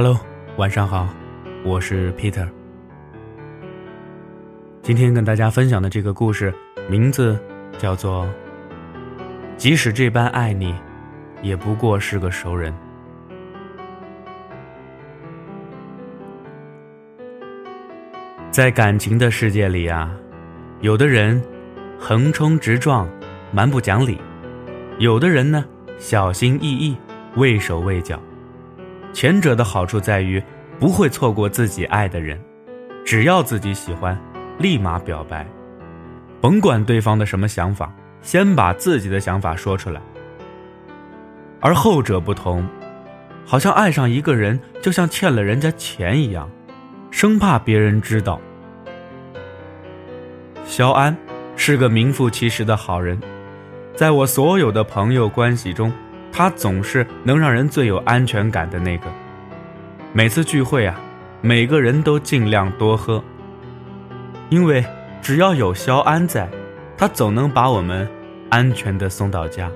Hello，晚上好，我是 Peter。今天跟大家分享的这个故事名字叫做《即使这般爱你，也不过是个熟人》。在感情的世界里啊，有的人横冲直撞、蛮不讲理，有的人呢小心翼翼、畏手畏脚。前者的好处在于不会错过自己爱的人，只要自己喜欢，立马表白，甭管对方的什么想法，先把自己的想法说出来。而后者不同，好像爱上一个人就像欠了人家钱一样，生怕别人知道。肖安是个名副其实的好人，在我所有的朋友关系中。他总是能让人最有安全感的那个。每次聚会啊，每个人都尽量多喝，因为只要有肖安在，他总能把我们安全的送到家。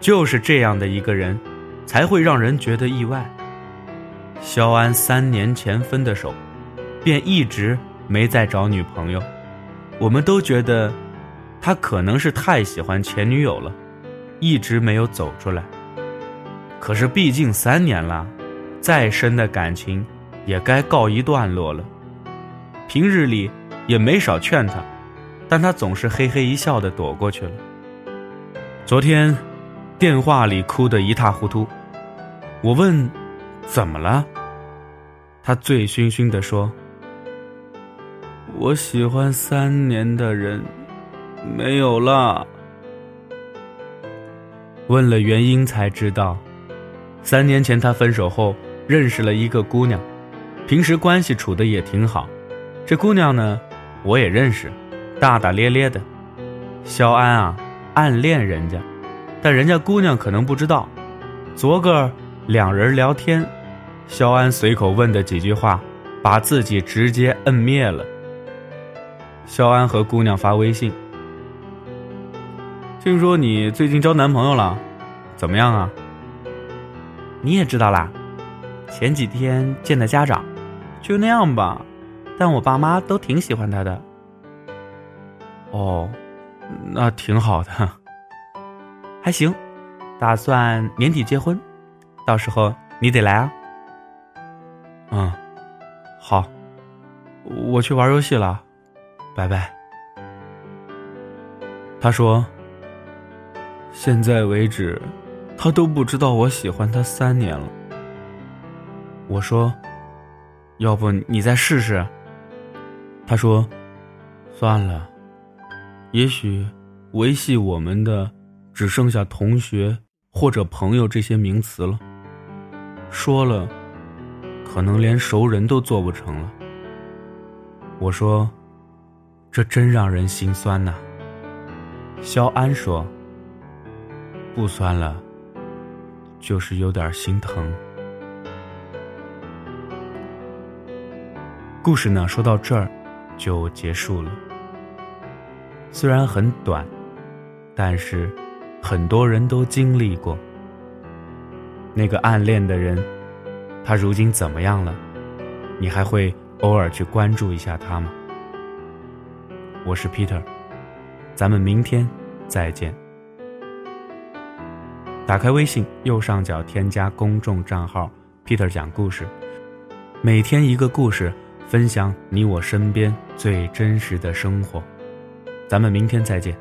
就是这样的一个人，才会让人觉得意外。肖安三年前分的手，便一直没再找女朋友，我们都觉得他可能是太喜欢前女友了。一直没有走出来。可是毕竟三年了，再深的感情也该告一段落了。平日里也没少劝他，但他总是嘿嘿一笑的躲过去了。昨天，电话里哭得一塌糊涂。我问：“怎么了？”他醉醺醺的说：“我喜欢三年的人，没有了。”问了原因才知道，三年前他分手后认识了一个姑娘，平时关系处的也挺好。这姑娘呢，我也认识，大大咧咧的。肖安啊，暗恋人家，但人家姑娘可能不知道。昨个两人聊天，肖安随口问的几句话，把自己直接摁灭了。肖安和姑娘发微信。听说你最近交男朋友了，怎么样啊？你也知道啦，前几天见的家长，就那样吧，但我爸妈都挺喜欢他的。哦，那挺好的，还行，打算年底结婚，到时候你得来啊。嗯，好，我去玩游戏了，拜拜。他说。现在为止，他都不知道我喜欢他三年了。我说：“要不你再试试？”他说：“算了，也许维系我们的只剩下同学或者朋友这些名词了。说了，可能连熟人都做不成了。”我说：“这真让人心酸呐。”肖安说。不酸了，就是有点心疼。故事呢，说到这儿就结束了。虽然很短，但是很多人都经历过。那个暗恋的人，他如今怎么样了？你还会偶尔去关注一下他吗？我是 Peter，咱们明天再见。打开微信右上角添加公众账号 “Peter 讲故事”，每天一个故事，分享你我身边最真实的生活。咱们明天再见。